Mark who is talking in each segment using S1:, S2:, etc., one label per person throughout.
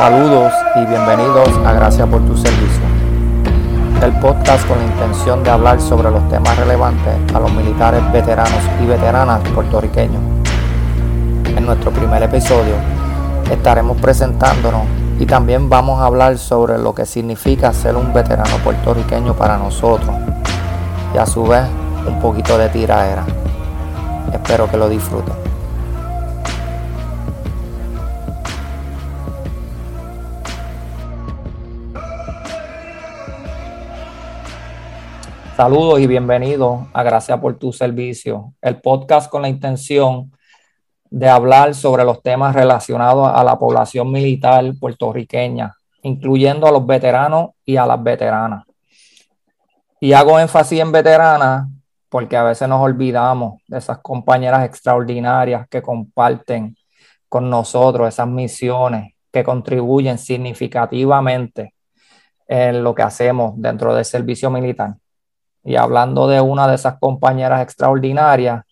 S1: Saludos y bienvenidos a Gracias por tu servicio. El podcast con la intención de hablar sobre los temas relevantes a los militares veteranos y veteranas puertorriqueños. En nuestro primer episodio estaremos presentándonos y también vamos a hablar sobre lo que significa ser un veterano puertorriqueño para nosotros y a su vez un poquito de tiraera. Espero que lo disfruten. Saludos y bienvenidos a Gracias por tu servicio, el podcast con la intención de hablar sobre los temas relacionados a la población militar puertorriqueña, incluyendo a los veteranos y a las veteranas. Y hago énfasis en veteranas porque a veces nos olvidamos de esas compañeras extraordinarias que comparten con nosotros esas misiones que contribuyen significativamente en lo que hacemos dentro del servicio militar. Y hablando de una de esas compañeras extraordinarias,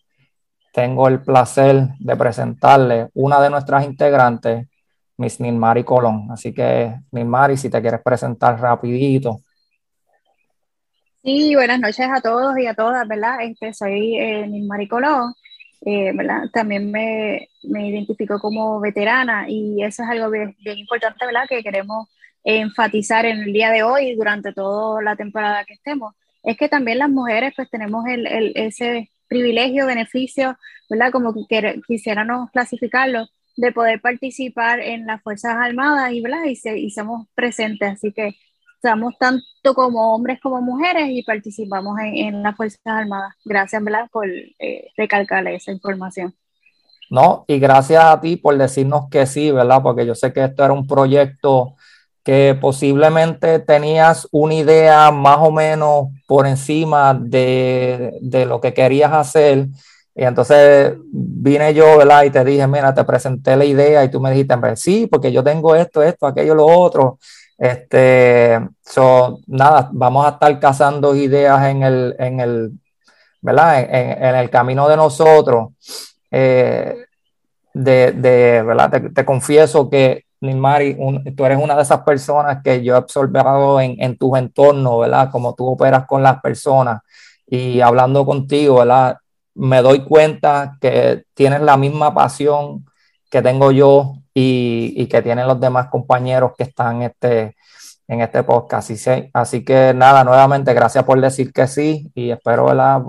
S1: tengo el placer de presentarle una de nuestras integrantes, Miss Nilmari Colón. Así que, Nilmari, si te quieres presentar rapidito.
S2: Sí, buenas noches a todos y a todas, ¿verdad? Este, soy eh, Nilmari Colón, eh, ¿verdad? También me, me, identifico como veterana y eso es algo bien, bien importante, ¿verdad? Que queremos enfatizar en el día de hoy y durante toda la temporada que estemos es que también las mujeres pues tenemos el, el, ese privilegio, beneficio, ¿verdad? Como que quisiéramos clasificarlo, de poder participar en las Fuerzas Armadas y, ¿verdad? Y, se, y somos presentes, así que estamos tanto como hombres como mujeres y participamos en, en las Fuerzas Armadas. Gracias, ¿verdad? Por eh, recalcarle esa información.
S1: No, y gracias a ti por decirnos que sí, ¿verdad? Porque yo sé que esto era un proyecto que posiblemente tenías una idea más o menos por encima de, de, lo que querías hacer. Y entonces vine yo, ¿verdad? Y te dije, mira, te presenté la idea y tú me dijiste, sí, porque yo tengo esto, esto, aquello, lo otro. Este, so, nada, vamos a estar cazando ideas en el, en el, ¿verdad? En, en el camino de nosotros. Eh, de, de, ¿verdad? Te, te confieso que Nilmari, tú eres una de esas personas que yo he observado en, en tus entornos, ¿verdad? Como tú operas con las personas y hablando contigo, ¿verdad? Me doy cuenta que tienes la misma pasión que tengo yo y, y que tienen los demás compañeros que están este, en este podcast. Así, así que nada, nuevamente, gracias por decir que sí y espero ¿verdad?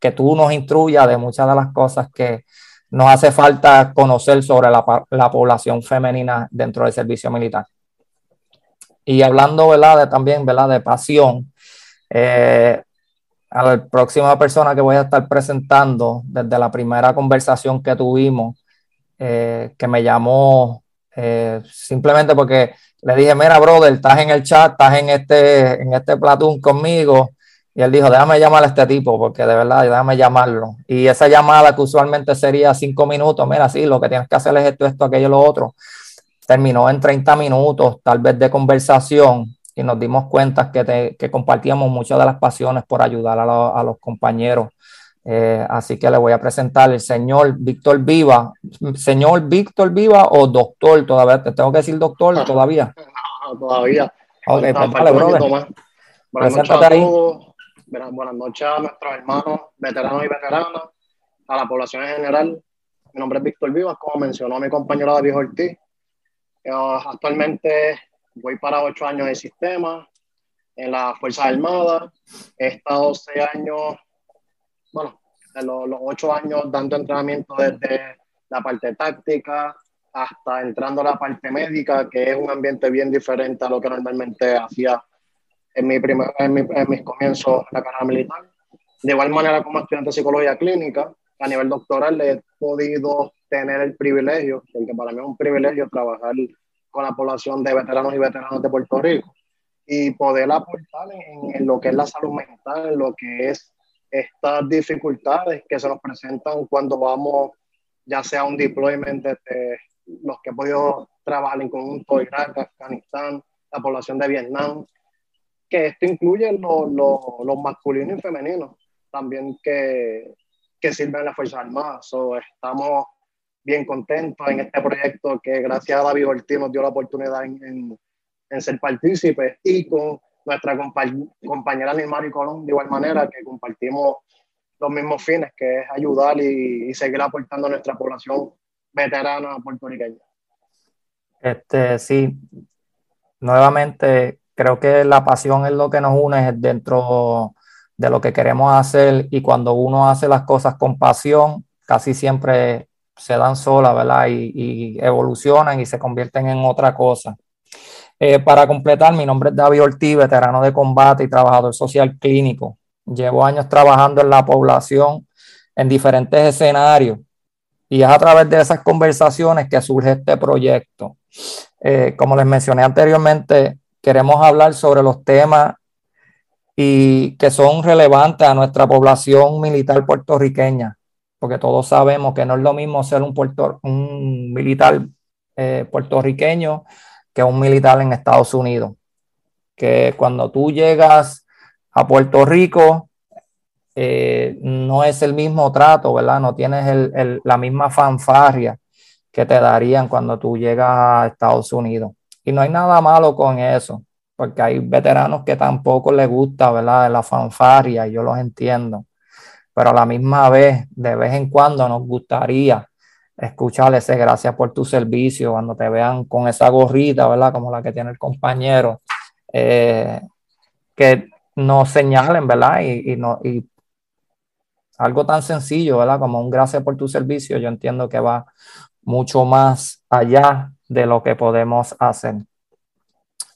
S1: que tú nos instruyas de muchas de las cosas que, nos hace falta conocer sobre la, la, población femenina dentro del servicio militar. Y hablando. De, también. De pasión, eh, a la próxima persona que voy a estar presentando desde la primera conversación que tuvimos, eh, que me llamó eh, simplemente porque le dije, mira, brother, estás en el chat, estás en este, en este conmigo, y él dijo, déjame llamar a este tipo, porque de verdad, déjame llamarlo. Y esa llamada que usualmente sería cinco minutos, mira, sí, lo que tienes que hacer es esto, esto, aquello, lo otro, terminó en 30 minutos, tal vez de conversación, y nos dimos cuenta que, te, que compartíamos muchas de las pasiones por ayudar a, lo, a los compañeros. Eh, así que le voy a presentar el señor Víctor Viva. Señor Víctor Viva o doctor, todavía te tengo que decir doctor todavía.
S3: No, todavía.
S1: Ok, pues brother.
S3: Buenas noches a nuestros hermanos veteranos y veteranas, a la población en general. Mi nombre es Víctor Vivas, como mencionó mi compañero David Ortiz. Yo actualmente voy para ocho años de sistema en las Fuerzas Armadas. He estado seis años, bueno, en los, los ocho años dando entrenamiento desde la parte táctica hasta entrando a la parte médica, que es un ambiente bien diferente a lo que normalmente hacía en, mi primer, en, mi, en mis comienzos en la carrera militar. De igual manera, como estudiante de psicología clínica, a nivel doctoral he podido tener el privilegio, porque para mí es un privilegio trabajar con la población de veteranos y veteranas de Puerto Rico y poder aportar en, en, lo que es la salud mental, en lo que es estas dificultades que se nos presentan cuando vamos, ya sea un deployment de los que he podido trabajar en conjunto, Irak, Afganistán, la población de Vietnam, que esto incluye los lo, lo masculinos y femeninos también que, que sirven en las Fuerzas Armadas. So, estamos bien contentos en este proyecto que gracias a David Ortiz nos dio la oportunidad en, en, ser partícipes y con nuestra compañera Nilmari Colón de igual manera que compartimos los mismos fines que es ayudar y, y seguir aportando a nuestra población veterana puertorriqueña.
S1: Este, sí, nuevamente creo que la pasión es lo que nos une dentro de lo que queremos hacer y cuando uno hace las cosas con pasión, casi siempre se dan solas, ¿verdad? Y, evolucionan y se convierten en otra cosa. Eh, para completar, mi nombre es David Ortiz, veterano de combate y trabajador social clínico. Llevo años trabajando en la población en diferentes escenarios y es a través de esas conversaciones que surge este proyecto. Eh, como les mencioné anteriormente, queremos hablar sobre los temas y que son relevantes a nuestra población militar puertorriqueña, porque todos sabemos que no es lo mismo ser un, militar eh, puertorriqueño que un militar en Estados Unidos. Que cuando tú llegas a Puerto Rico, eh, no es el mismo trato, ¿verdad? No tienes la misma fanfarria que te darían cuando tú llegas a Estados Unidos. Y no hay nada malo con eso, porque hay veteranos que tampoco les gusta, ¿verdad? La fanfarria, yo los entiendo. Pero a la misma vez, de vez en cuando nos gustaría escuchar ese gracias por tu servicio, cuando te vean con esa gorrita, ¿verdad? Como la que tiene el compañero, eh, que nos señalen, ¿verdad? Y, y, no, y algo tan sencillo, ¿verdad? Como un gracias por tu servicio, yo entiendo que va mucho más allá de lo que podemos hacer.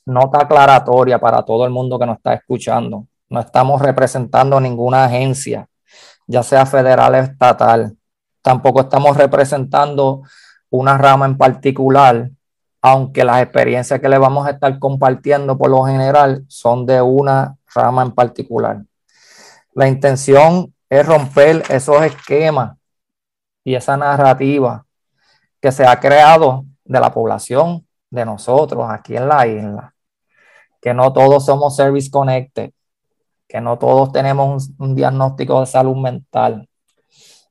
S1: Nota aclaratoria para todo el mundo que nos está escuchando. No estamos representando ninguna agencia, ya sea federal o estatal. Tampoco estamos representando una rama en particular, aunque las experiencias que le vamos a estar compartiendo por lo general son de una rama en particular. La intención es romper esos esquemas y esa narrativa que se ha creado de la población de nosotros aquí en la isla, que no todos somos service connected, que no todos tenemos un, diagnóstico de salud mental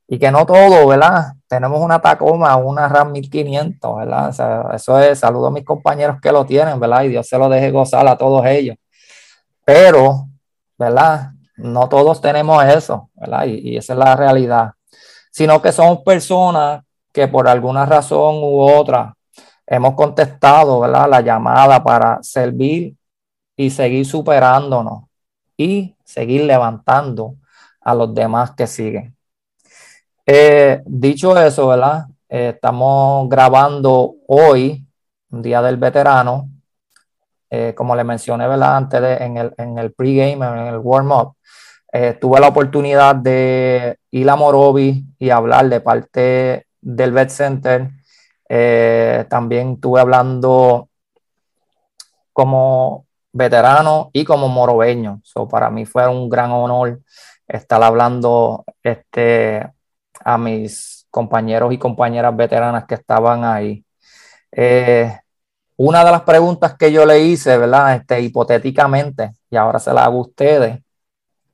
S1: y que no todos, ¿verdad? Tenemos una Tacoma, una RAM 1500, ¿verdad? eso es, saludo a mis compañeros que lo tienen, ¿verdad? Y Dios se lo deje gozar a todos ellos. Pero, ¿verdad? No todos tenemos eso, ¿verdad? Y, y esa es la realidad. Sino que somos personas que por alguna razón u otra hemos contestado ¿verdad? la llamada para servir y seguir superándonos y seguir levantando a los demás que siguen. Eh, dicho eso, ¿verdad? Eh, estamos grabando hoy, un día del veterano, eh, como le mencioné, ¿verdad? Antes en el, en el pregame, en el warm-up, tuve la oportunidad de ir a Morovi y hablar de parte del Vet Center. Eh, también estuve hablando como veterano y como morobeño. So, para mí fue un gran honor estar hablando este, a mis compañeros y compañeras veteranas que estaban ahí. Eh, una de las preguntas que yo le hice, ¿verdad? Este, hipotéticamente, y ahora se la hago a ustedes,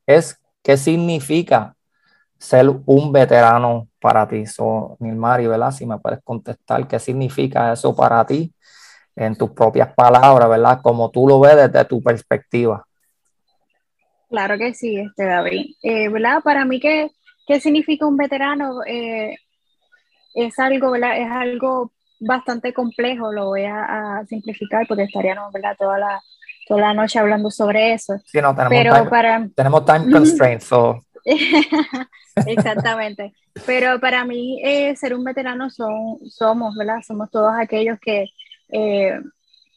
S1: es ¿qué significa ser un veterano para ti. So, Nilmari, ¿verdad? Si me puedes contestar qué significa eso para ti en tus propias palabras, ¿verdad? Como tú lo ves desde tu perspectiva.
S2: Claro que sí, este David. Eh, ¿Verdad? Para mí, ¿qué, qué significa un veterano? Eh, es algo, ¿verdad? Es algo bastante complejo, lo voy a, simplificar porque estaríamos, ¿verdad? Toda la, toda la noche hablando sobre eso.
S1: Sí, no, tenemos Pero time, para... tenemos time constraints, so
S2: Exactamente. Pero para mí, eh, ser un veterano son, somos, ¿verdad? Somos todos aquellos que eh,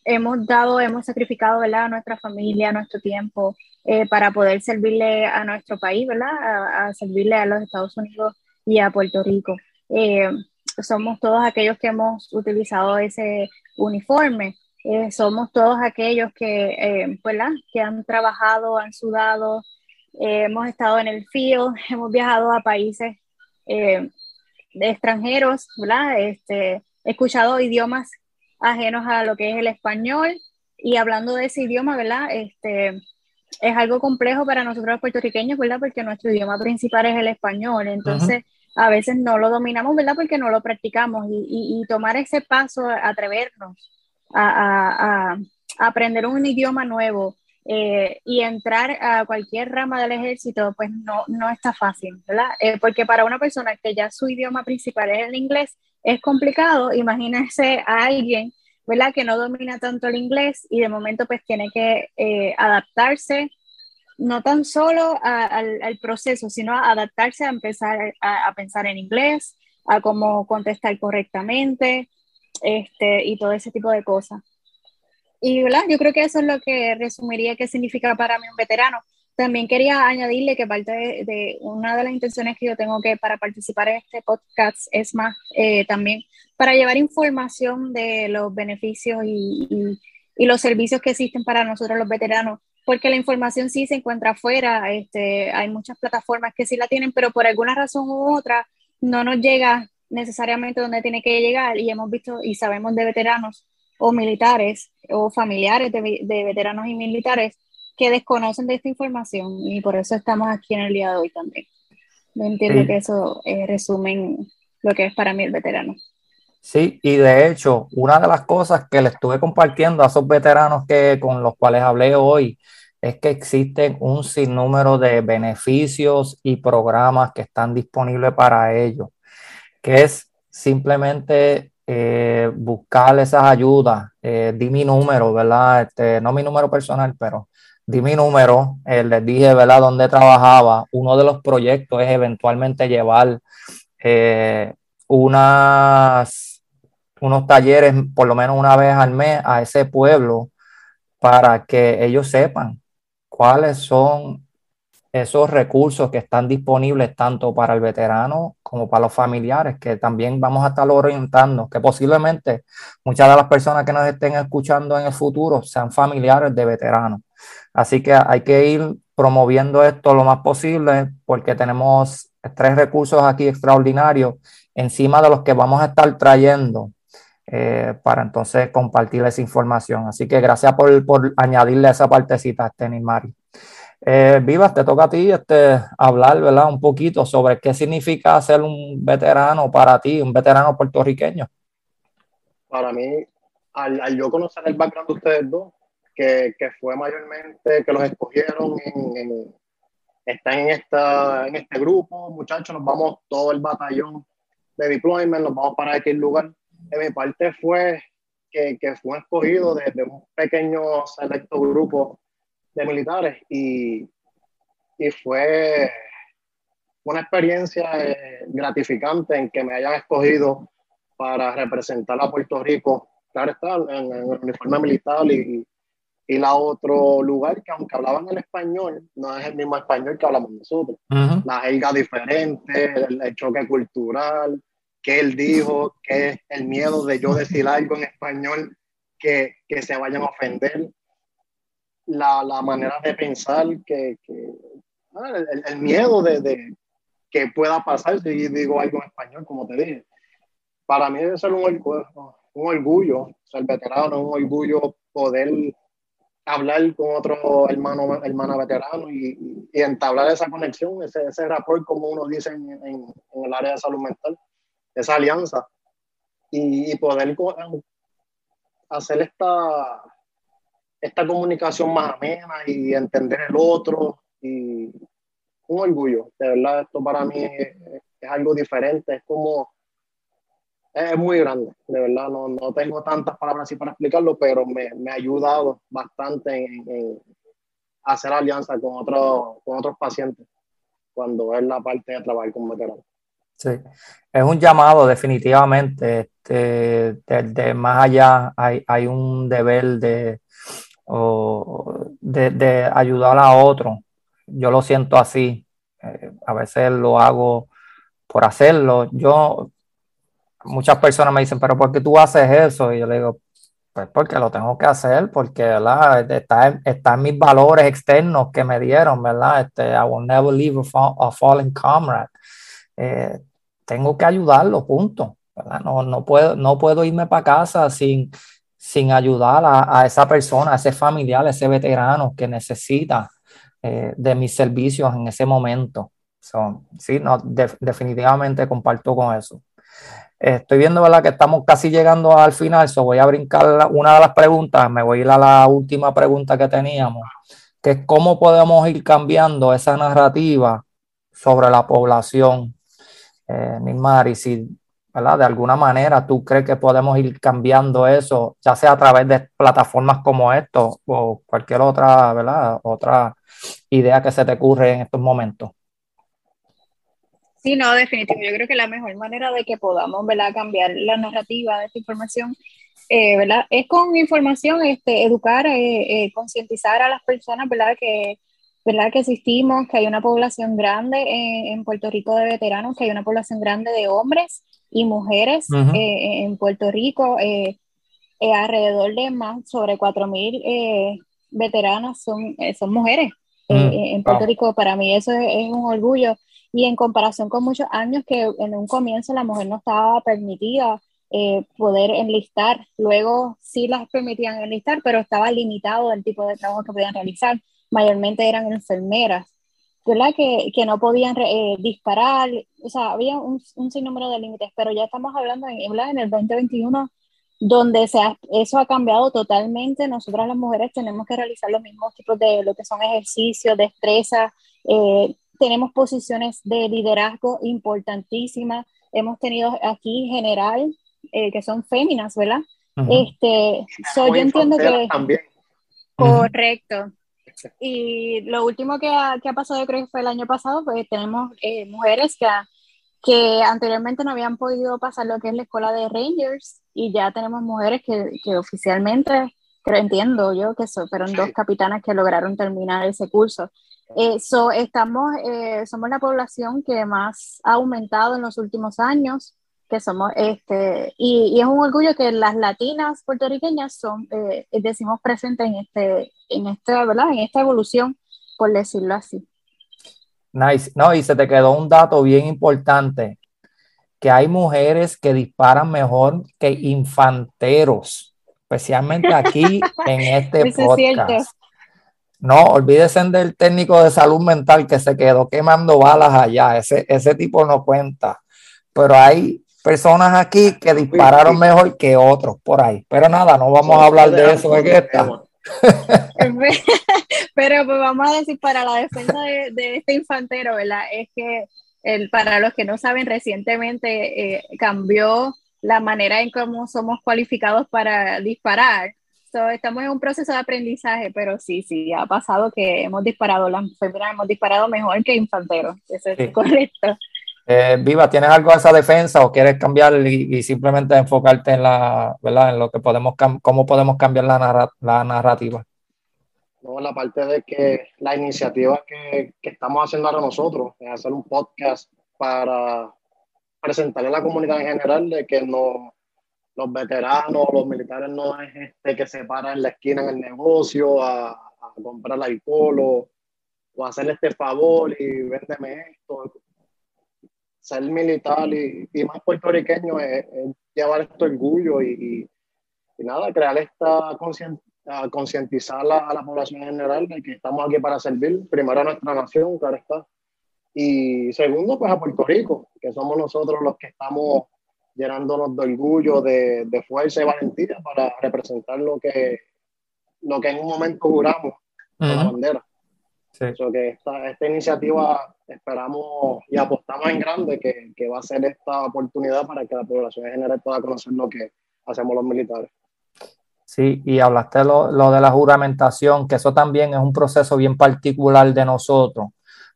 S2: hemos dado, hemos sacrificado, ¿verdad? A nuestra familia, a nuestro tiempo, eh, para poder servirle a nuestro país, ¿verdad? A, servirle a los Estados Unidos y a Puerto Rico. somos todos aquellos que hemos utilizado ese uniforme. somos todos aquellos que, ¿verdad? Que han trabajado, han sudado, eh, hemos estado en el field, hemos viajado a países eh, de extranjeros, ¿verdad? Este, he escuchado idiomas ajenos a lo que es el español y hablando de ese idioma, ¿verdad? Este, es algo complejo para nosotros los puertorriqueños, ¿verdad? Porque nuestro idioma principal es el español. Entonces, a veces no lo dominamos, ¿verdad? Porque no lo practicamos y, tomar ese paso, atrevernos a, aprender un idioma nuevo eh, y entrar a cualquier rama del ejército, pues no, no está fácil, ¿verdad? Eh, porque para una persona que ya su idioma principal es el inglés, es complicado, imagínese a alguien, ¿verdad? Que no domina tanto el inglés y de momento pues tiene que eh, adaptarse no tan solo al, proceso, sino a adaptarse a empezar a, pensar en inglés, a cómo contestar correctamente este, y todo ese tipo de cosas. Y ¿verdad? yo creo que eso es lo que resumiría qué significa para mí un veterano. También quería añadirle que parte de, una de las intenciones que yo tengo que para participar en este podcast es más eh, también para llevar información de los beneficios y, y, los servicios que existen para nosotros los veteranos porque la información sí se encuentra afuera, este, hay muchas plataformas que sí la tienen, pero por alguna razón u otra no nos llega necesariamente donde tiene que llegar y hemos visto y sabemos de veteranos o militares o familiares de, de veteranos y militares que desconocen de esta información y por eso estamos aquí en el día de hoy también. Yo entiendo que eso eh, resumen lo que es para mí el veterano.
S1: Sí, y de hecho, una de las cosas que le estuve compartiendo a esos veteranos que, con los cuales hablé hoy es que existen un sinnúmero de beneficios y programas que están disponibles para ellos, que es simplemente eh, buscar esas ayudas. Eh, di mi número, ¿verdad? Este, no mi número personal, pero di mi número. Eh, les dije, ¿verdad?, dónde trabajaba. Uno de los proyectos es eventualmente llevar unas, unos talleres, por lo menos una vez al mes, a ese pueblo para que ellos sepan cuáles son esos recursos que están disponibles tanto para el veterano como para los familiares, que también vamos a estar orientando, que posiblemente muchas de las personas que nos estén escuchando en el futuro sean familiares de veteranos. Así que hay que ir promoviendo esto lo más posible porque tenemos tres recursos aquí extraordinarios encima de los que vamos a estar trayendo eh, para entonces compartir esa información. Así que gracias por, por añadirle esa partecita, este Mari. Eh, Vivas, te toca a ti este, hablar ¿verdad? un poquito sobre qué significa ser un veterano para ti, un veterano puertorriqueño.
S3: Para mí, al, yo conocer el background de ustedes dos, que, que fue mayormente que los escogieron en, están en, esta, en este grupo, muchachos, nos vamos todo el batallón de deployment, nos vamos para aquel lugar de mi parte fue que, que fue escogido desde un pequeño selecto grupo de militares y, y fue una experiencia eh, gratificante en que me hayan escogido para representar a Puerto Rico, claro está, en, el uniforme militar y, y la otro lugar que aunque hablaban el español, no es el mismo español que hablamos nosotros. La jerga diferente, el, choque cultural, que él dijo, que es el miedo de yo decir algo en español que, que se vayan a ofender, la, la manera de pensar, que, que ah, el, el, miedo de, de, que pueda pasar si digo algo en español, como te dije. Para mí debe ser un orgullo, un orgullo ser veterano, un orgullo poder hablar con otro hermano, hermano veterano y, y, entablar esa conexión, ese, ese rapport, como uno dice en, en, en el área de salud mental esa alianza y, poder hacer esta, esta comunicación más amena y entender el otro y un orgullo, de verdad, esto para mí es, algo diferente, es como, es muy grande, de verdad, no, no tengo tantas palabras así para explicarlo, pero me, me ha ayudado bastante en, hacer alianza con, otros con otros pacientes cuando es la parte de trabajar con veteranos.
S1: Sí, es un llamado definitivamente. Este, de, más allá hay, hay, un deber de, de, de, ayudar a otro. Yo lo siento así. Eh, a veces lo hago por hacerlo. Yo, muchas personas me dicen, pero ¿por qué tú haces eso? Y yo le digo, pues porque lo tengo que hacer, porque ¿verdad? Está, en, está en mis valores externos que me dieron, ¿verdad? Este, I will never leave a, fallen comrade. Eh, tengo que ayudarlo, punto. No, no, puedo, no puedo irme para casa sin, sin ayudar a, esa persona, a ese familiar, a ese veterano que necesita eh, de mis servicios en ese momento. sí, no, definitivamente comparto con eso. Estoy viendo ¿verdad? que estamos casi llegando al final, so voy a brincar una de las preguntas, me voy a ir a la última pregunta que teníamos, que es cómo podemos ir cambiando esa narrativa sobre la población. Eh, y si ¿verdad? de alguna manera tú crees que podemos ir cambiando eso, ya sea a través de plataformas como esto o cualquier otra, ¿verdad? otra idea que se te ocurre en estos momentos.
S2: Sí, no, definitivamente. Yo creo que la mejor manera de que podamos ¿verdad? cambiar la narrativa de esta información eh, ¿verdad? es con información, este, educar, eh, eh, concientizar a las personas ¿verdad? Que, ¿verdad? que existimos, que hay una población grande en Puerto Rico de veteranos, que hay una población grande de hombres y mujeres en Puerto Rico. alrededor de más sobre 4.000 veteranas son, son mujeres mm, en Puerto Rico. Para mí eso es un orgullo y en comparación con muchos años que en un comienzo la mujer no estaba permitida eh, poder enlistar, luego sí las permitían enlistar, pero estaba limitado el tipo de trabajo que podían realizar, mayormente eran enfermeras, ¿verdad? Que, que no podían eh, disparar, o sea, había un, un sinnúmero de límites, pero ya estamos hablando en, en el 2021 donde se eso ha cambiado totalmente. Nosotras las mujeres tenemos que realizar los mismos tipos de lo que son ejercicios, destrezas, eh, tenemos posiciones de liderazgo importantísimas. Hemos tenido aquí general, eh, que son féminas, ¿verdad? este, yo entiendo que... También. Correcto. Y lo último que ha, que ha, pasado, yo creo que fue el año pasado, pues tenemos eh, mujeres que, que anteriormente no habían podido pasar lo que es la escuela de Rangers y ya tenemos mujeres que, que oficialmente, pero entiendo yo que fueron dos capitanas que lograron terminar ese curso. Eh, estamos, eh, somos la población que más ha aumentado en los últimos años, que somos, este, y, es un orgullo que las latinas puertorriqueñas son, eh, decimos, presentes en, este, en, este, ¿verdad? en esta evolución, por decirlo así.
S1: Nice. No, y se te quedó un dato bien importante, que hay mujeres que disparan mejor que infanteros, especialmente aquí en este podcast. No, olvídense del técnico de salud mental que se quedó quemando balas allá. Ese, ese tipo no cuenta. Pero hay personas aquí que dispararon mejor que otros por ahí. Pero nada, no vamos a hablar de eso en esta.
S2: Pero pues vamos a decir, para la defensa de, este infantero, ¿verdad? Es que el, para los que no saben, recientemente eh, cambió la manera en cómo somos cualificados para disparar estamos en un proceso de aprendizaje, pero sí, sí, ha pasado que hemos disparado, las enfermeras hemos disparado mejor que infanteros, eso es correcto.
S1: Eh, Viva, ¿tienes algo a esa defensa o quieres cambiar y, simplemente enfocarte en la, ¿verdad? En lo que podemos, cómo podemos cambiar la, narrativa?
S3: No, la parte de que la iniciativa que, estamos haciendo ahora nosotros es hacer un podcast para presentarle a la comunidad en general de que no, los veteranos, los militares no es este que se para en la esquina en el negocio a, a comprar alcohol o, o hacerle este favor y véndeme esto. Ser militar y, y más puertorriqueño es, llevar este orgullo y, y, nada, crear esta concientizar a, a la población en general de que estamos aquí para servir, primero a nuestra nación, claro está, y segundo, pues a Puerto Rico, que somos nosotros los que estamos llenándonos de orgullo, de, de, fuerza y valentía para representar lo que, lo que en un momento juramos con la bandera. Sí. que esta, esta, iniciativa esperamos y apostamos en grande que, que, va a ser esta oportunidad para que la población en general pueda conocer lo que hacemos los militares.
S1: Sí, y hablaste lo, lo de la juramentación, que eso también es un proceso bien particular de nosotros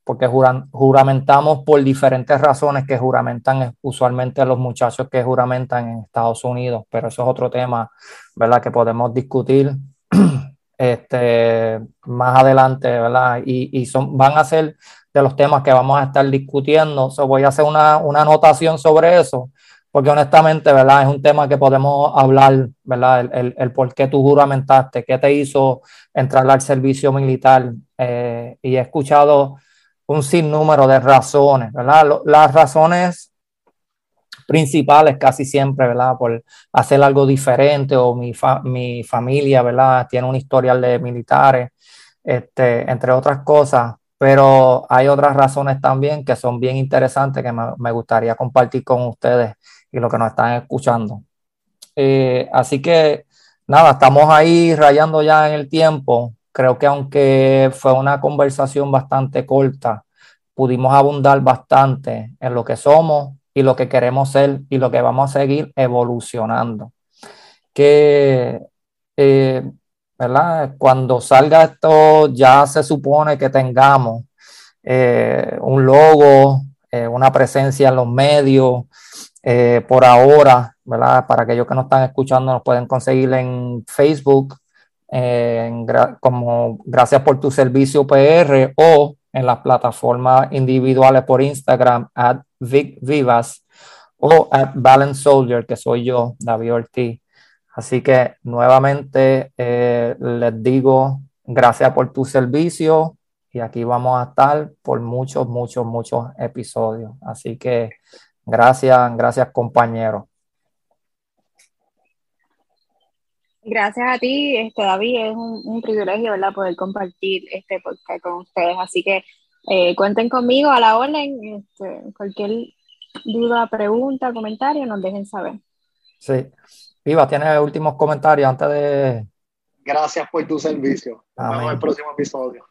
S1: porque juramentamos por diferentes razones que juramentan usualmente los muchachos que juramentan en Estados Unidos, pero eso es otro tema, ¿verdad? Que podemos discutir este, más adelante, ¿verdad? Y, y son, van a ser de los temas que vamos a estar discutiendo. So voy a hacer una, una anotación sobre eso, porque honestamente, ¿verdad? Es un tema que podemos hablar, ¿verdad? El, el, por qué tú juramentaste, qué te hizo entrar al servicio militar. Eh, y he escuchado un sinnúmero de razones, ¿verdad? Las razones principales casi siempre, ¿verdad? Por hacer algo diferente o mi, mi familia, ¿verdad? Tiene un historial de militares, este, entre otras cosas. pero hay otras razones también que son bien interesantes que me, gustaría compartir con ustedes y los que nos están escuchando. Eh, así que nada, estamos ahí rayando ya en el tiempo. Creo que aunque fue una conversación bastante corta, pudimos abundar bastante en lo que somos y lo que queremos ser y lo que vamos a seguir evolucionando. Que, eh, ¿verdad? Cuando salga esto, ya se supone que tengamos eh, un logo, eh, una presencia en los medios. por ahora, ¿verdad? Para aquellos que nos están escuchando, nos pueden conseguir en Facebook, como Gracias por tu servicio PR o en las plataformas individuales por Instagram, at Vic Vivas o at Balance Soldier, que soy yo, David Ortiz. Así que nuevamente eh, les digo gracias por tu servicio y aquí vamos a estar por muchos, muchos, muchos episodios. Así que gracias, gracias compañeros.
S2: Gracias a ti, este, David, es un, privilegio ¿verdad? poder compartir este podcast con ustedes. Así que eh, cuenten conmigo a la orden. Este, cualquier duda, pregunta, comentario, nos dejen saber.
S1: Sí. Viva, ¿tienes últimos comentarios antes de...?
S3: Gracias por tu servicio. Nos vemos en el próximo episodio.